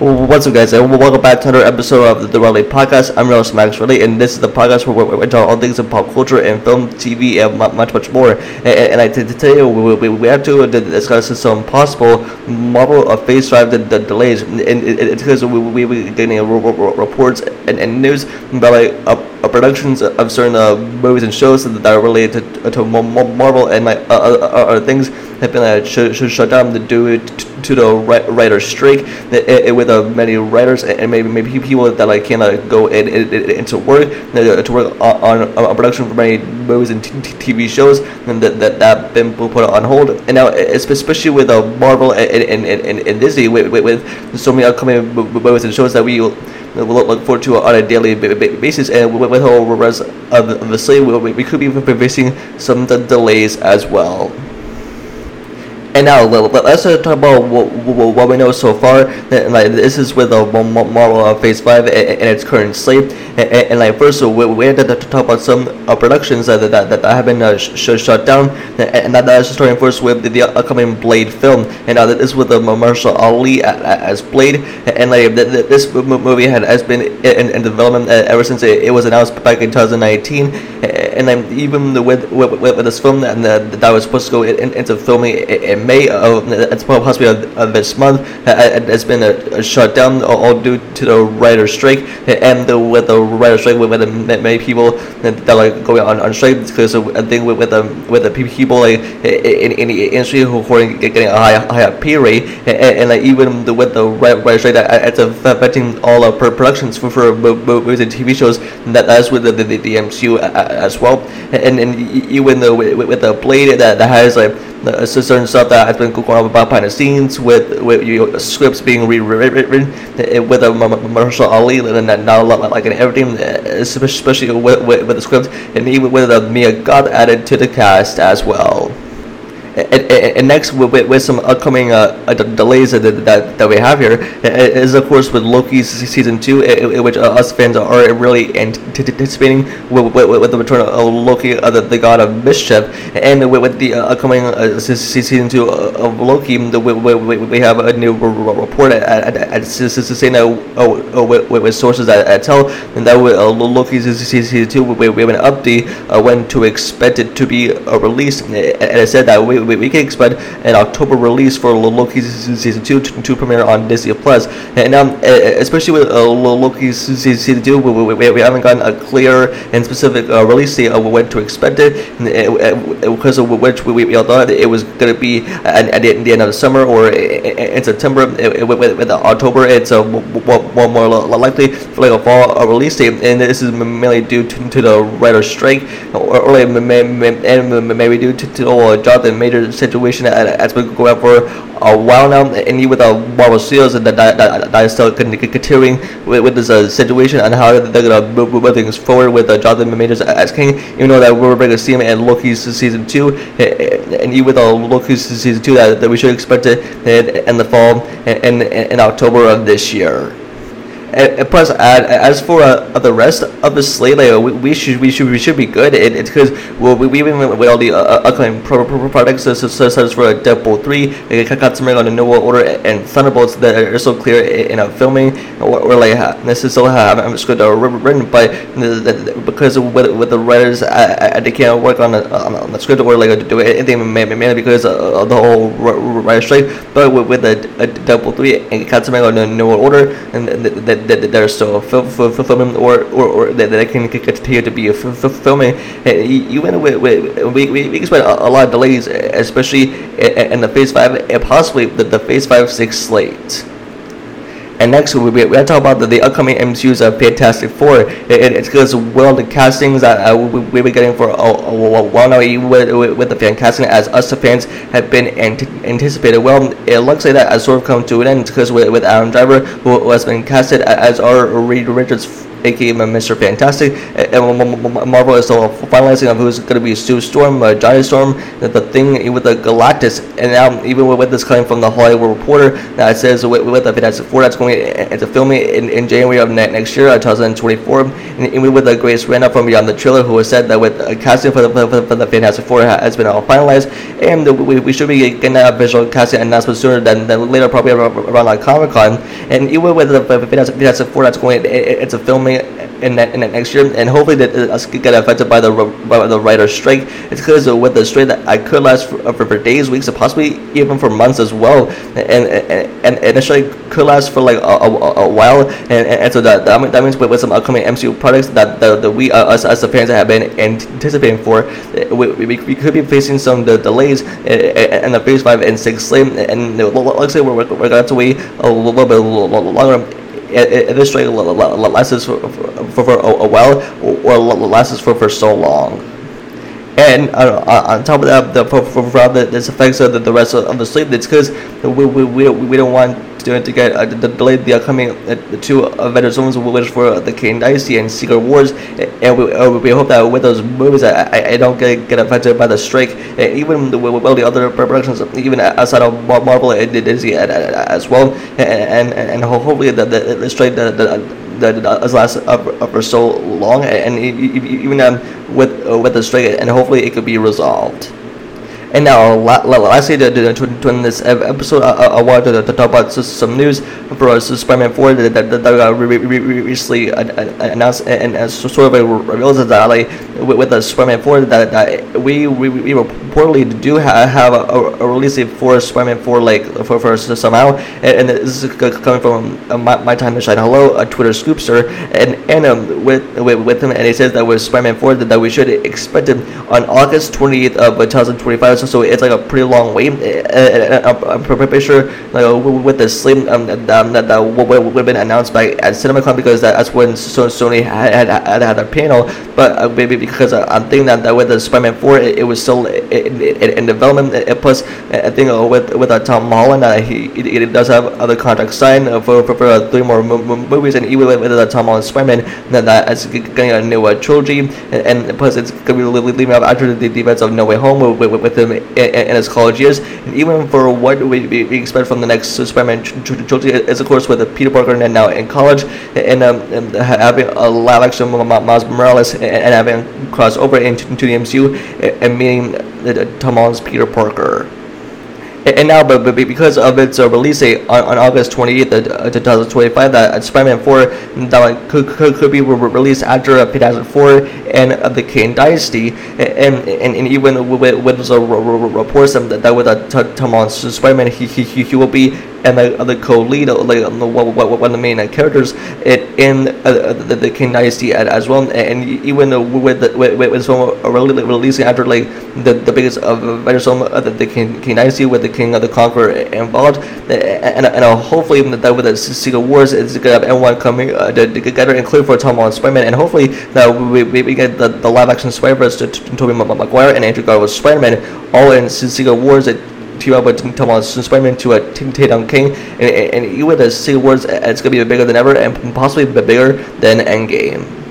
What's up, guys? And welcome back to another episode of the Raleigh Podcast. I'm Real Max Riley, and this is the podcast where we talk all things in pop culture and film, TV, and much, much more. And, and I today we, we, we have to discuss some possible Marvel of Phase Five the, the delays, and it's because we we we getting reports and, and news about like uh, productions of certain uh, movies and shows that are related to, to Marvel and like uh, uh, other things have been uh, sh- sh- shut down due to, to the writer strike with uh, many writers and maybe maybe people that like cannot go in, in, in, into work uh, to work on, a production for many movies and t- TV shows and that that that been put on hold and now especially with uh, Marvel and, and, and, and Disney with, with, so many upcoming movies and shows that we we'll look forward to on a daily basis and with all rest of the slate we could be facing some delays as well. And now let's talk about what, we know so far. Like this is with the of Phase Five and its current slate. And, and like first, we, we had to talk about some uh, productions that, that, have been uh, sh- shut down. And that, is starting first with the, upcoming Blade film. And now this with the Mahershala Ali as Blade. And like this movie had has been in, in development uh, ever since it, was announced back in 2019. And even with with, with this film that, that was supposed to go in, into filming in May of it's possibly of, this month uh, uh, has been a, a shut down all due to the writer strike. And the, with the writer strike with, with the many people that are like going on, on strike because I think with, with the with the people like in, in the industry who are getting a high higher pay rate. And, and like even the, with the writer strike that it's affecting all of productions for, for movies and TV shows that that's with the, the, the MCU as well. And and even the with, with the blade that, that has like uh, certain stuff that has been going on behind the scenes with with your scripts being rewritten with a Mahershala Ali and now like and everything, especially with, with, with the script. And even with the Mia Goth added to the cast as well and, and next with, with some upcoming uh, uh delays that, that, that we have here is of course with Loki season two, which uh, us fans are really anticipating with, with, with the return of Loki, uh, the, the god of mischief, and with, with the upcoming season two of Loki, we, we, we have a new report at, at, at saying that uh, with, with sources at, at tell and that with uh, Loki season two, we, we have an update when to expect it to be released, and it said that we we, we can expect an October release for Loki season two to, to premiere on Disney Plus. And um, especially with uh, Loki season two, we, we, we, haven't gotten a clear and specific uh, release date of when to expect it, because of which we, we all thought it was going to be at, at, the end of the summer or in September. With, October, it's a more, more likely for like a fall release date, and this is mainly due to, to the writer's strike, or, or like, and maybe due to, to uh, Jonathan Major situation as been going on for a while now, and with the Marvel Studios that that, that, is still continuing with, with this uh, situation and how they're gonna move, move things forward with uh, Jonathan Majors as Kang. Even though that we're to see him in Loki's season two, and even with uh, Loki's season two that, that we should expect it in the fall and in October of this year. And, plus, as for uh, the rest of the slate, like, we, we, should we should we should be good. It, it's because well, we even with all the uh, uh upcoming pro, pro, pro products such, such as for Deadpool three, Katsumari on the New World Order, and Thunderbolts that are so clear in a filming or, or like necessarily have I'm just going to written, but because with with the writers, I, I, they can't work on the, on the script or like do anything mainly because of the whole writer strike. But with, with the Deadpool three and Katsumari on the New World Order, and that that, that are still fulfilling or, or, or that, that can continue to be fulfilling. Even with, with we, we, we expect a, a lot of delays, especially in the Phase 5 and possibly the, the Phase 5 6 slate. And next, we, we, we talk about the, the upcoming MCU's of Fantastic Four. It, it, it's because, well, the castings that uh, we, we, been getting for a, a, a while now, with, with, with, the fan casting, as us the fans have been anticipated. Well, it looks like that has sort of come to an end because with, with Adam Driver, who, who has been casted as our Reed Richards aka Mr. Fantastic, and Marvel is still finalizing of who's going to be Sue Storm, uh, Johnny Storm, the, thing with the Galactus, and now even with, this coming from the Hollywood Reporter, that says with, with the Fantastic Four that's going into filming in, in January of next year, 2024, and even with the Grace Randolph from Beyond the Trailer, who has said that with uh, casting for the, for, for the Fantastic Four has been all finalized, and we, we should be getting that official casting announcement sooner than, than later, probably around, around like Comic Con, and even with the Fantastic Four that's going, a filming in that, in that next year, and hopefully that uh, us get affected by the by the writer strike. It's because with the strike that I could last for, for, for, days, weeks, and possibly even for months as well, and and, and, and the strike could last for like a, a, a while, and, and, so that that, that means with, with some upcoming MCU products that the, the we uh, us as the fans have been anticipating for, uh, we, we, we could be facing some the delays in the phase five and six slate, and let's say we're, we're, going to wait a little bit longer this lasts for, for, for a while or lasts for, for so long. And uh, on top of that, the, for, for, for this affects the, the rest of the sleep. It's because we, we, we, we don't want to, to get uh, the delayed the upcoming uh, the two Avengers films, which for the Kang Dynasty and Secret Wars, and we, uh, we hope that with those movies, I, I don't get, get affected by the strike. And even with, with all the other productions, even outside of Marvel and Disney as well, and and, and hopefully the the, the strike the, the that has lasted for so long, and even um, with uh, with the strike, and hopefully it could be resolved. And now, lastly, to, to, to in this episode, I, I wanted to, talk about some news for us, uh, Spider-Man 4 that, that, that uh, re- recently uh, announced and, and sort of a reveals that like, with, the Spider-Man 4 that, that we, we, we reportedly do ha- have a, a, release for Spider-Man 4 like for, for somehow, and, this is coming from uh, my, my, time to shine. Hello, a Twitter scoopster, and and um, with, with with him, and he says that with Spider-Man 4 that, that we should expect it on August 28th of 2025 so it's like a pretty long wait. I'm pretty sure like with the slim um, that, that, that would have been announced by at CinemaCon because that's when Sony had had, had their panel. But uh, maybe because uh, I'm thinking that, that with the Spider-Man 4, it, it was still in, in, in development. Plus, I think uh, with with uh, Tom Holland, uh, he it, does have other contracts signed for for, for uh, three more movies, and even with, with uh, Tom Holland Spider-Man, that that is getting a new uh, trilogy, and, and, plus it's gonna be leaving up after the, the events of No Way Home with, with, with him in, his college years. And even for what we, we expect from the next Spider-Man trilogy is, of course, with Peter Parker and now in college, and, um, and having a live action Miles Morales and, and having crossover into, into the MCU and meeting Tom Holland's Peter Parker and now, but, but because of its uh, release date on, on August 28th, uh, 2025, that uh, Spider-Man 4 that could, could, could be re- released after Fantastic Four and the Kang Dynasty, and, and, and even with, with the reports that, that with uh, Tom Holland's Spider-Man, he, he, he will be and the, the co-lead, like one of the main characters in uh, the, the Kang Dynasty as well, and even with the, with, with this film releasing after like the, the biggest Avengers film, uh, the, the Kang, Kang Dynasty with the Kang of the Conqueror involved, and, and, and hopefully that with the Secret Wars, it's gonna have everyone coming uh, together, including for Tom Holland Spider-Man, and hopefully that we, we, we get the, the live action Spider-Verse to, to Tobey Maguire and Andrew Garfield Spider-Man all in Secret Wars that up with Tom Holland Spider-Man to a Tatum King, and, and, and even the Secret Wars, it's gonna be bigger than ever, and possibly bigger than Endgame.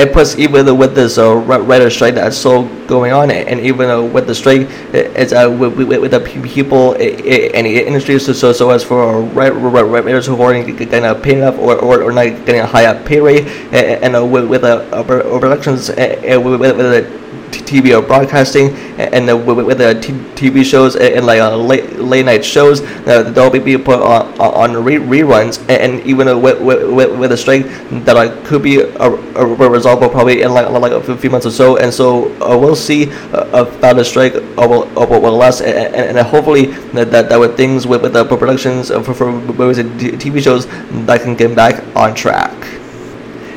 And plus, even with this uh, writer strike that's still going on, and even uh, with the strike, it's uh, with, with, the people in the industry, so so, so as for writers who aren't getting a pay enough or, or, or not getting a high pay rate, and, and uh, with, with uh, overlections, and with, with, with TV or broadcasting, and uh, with, the TV shows and, like uh, late late night shows, uh, they'll be put on, on re- reruns, and, even with, with, with a strike that like could be a, a, resolved probably in like like a few months or so, and so uh, we'll see about the strike will, will last, and, and, hopefully that, that, that with things with, with the productions for, for movies and TV shows that can get back on track.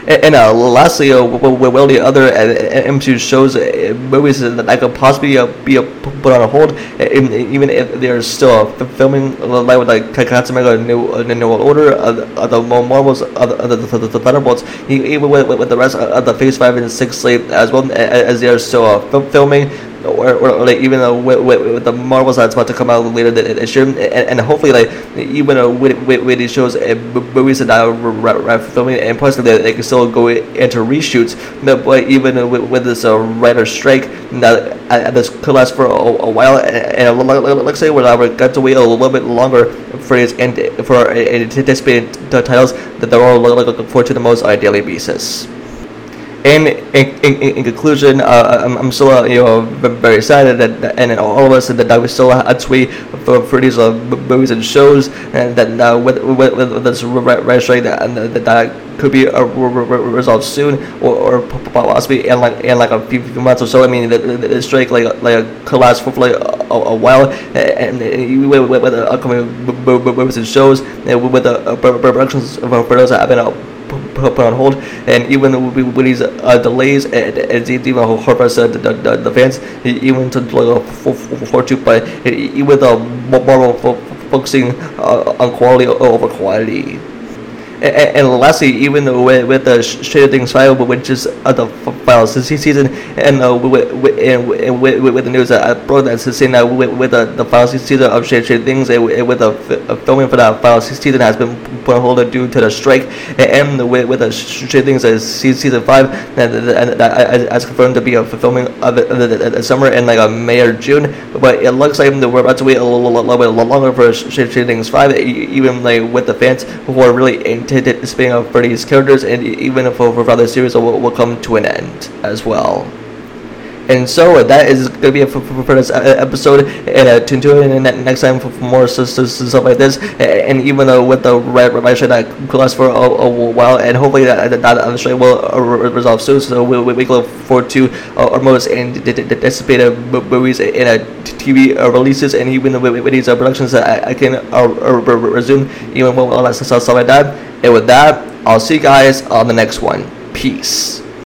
And uh, lastly, uh, will the other uh, MCU shows, uh, movies that could possibly uh, be put on hold, even if they're still filming, like with like America, New New World Order, uh, the Marvels, other the, the, the Thunderbolts, even with, with the rest of the Phase Five and Six slate as well as they're still filming or, or, like even uh, with, with, with, the Marvels that's about to come out later this year, and, and hopefully like even with, with, with these shows and movies that are filming, and plus they, they can still go into reshoots. But even with, with this uh, writer strike, that uh, this could last for a, a while, and, and let's say we're got to wait a little bit longer for these and for anticipated titles that they're all looking forward to the most on a daily basis. And in, in, in conclusion, uh, I'm, I'm still uh, you know very excited that and all of us that, that we still to wait for, for these uh, movies and shows and that uh, with, with, with this strike that, that that could be a resolved soon or, or possibly in like in like a few, few months or so. I mean, the, the, strike like like could last for like a, a while, and, and with, with, the upcoming movies and shows, and with the productions for those that have been out put, on hold. And even with these uh, delays, and, and even Harper said the, the, the fans, even to like for, for, two, but even the Marvel focusing uh, on quality over quantity and, and lastly, even with, with the Things 5, which is uh, the final season, and uh, with, with, and with, with, the news I brought that saying that with, with the, the final season of Stranger Things, and with the filming for that final season has been put on hold due to the strike, and with, with the Stranger Things uh, season 5, that, that, that as confirmed to be a filming of the, summer in like a May or June, but it looks like we're about to wait a little, little bit longer for Stranger Things 5, even like with the fans who are really into off for these characters, and even if over other series will, will come to an end as well. And so that is going to be it for, for, for this episode. And uh, tune in next time for, for more stuff, stuff like this. And even though with the red revision that could last for a, a, while, and hopefully that that, that will uh, resolve soon. So we, we, we look forward to uh, our most anticipated movies and uh, TV uh, releases, and even with, with these uh, productions that I, I can uh, resume, even when all that stuff like that. And with that, I'll see you guys on the next one. Peace.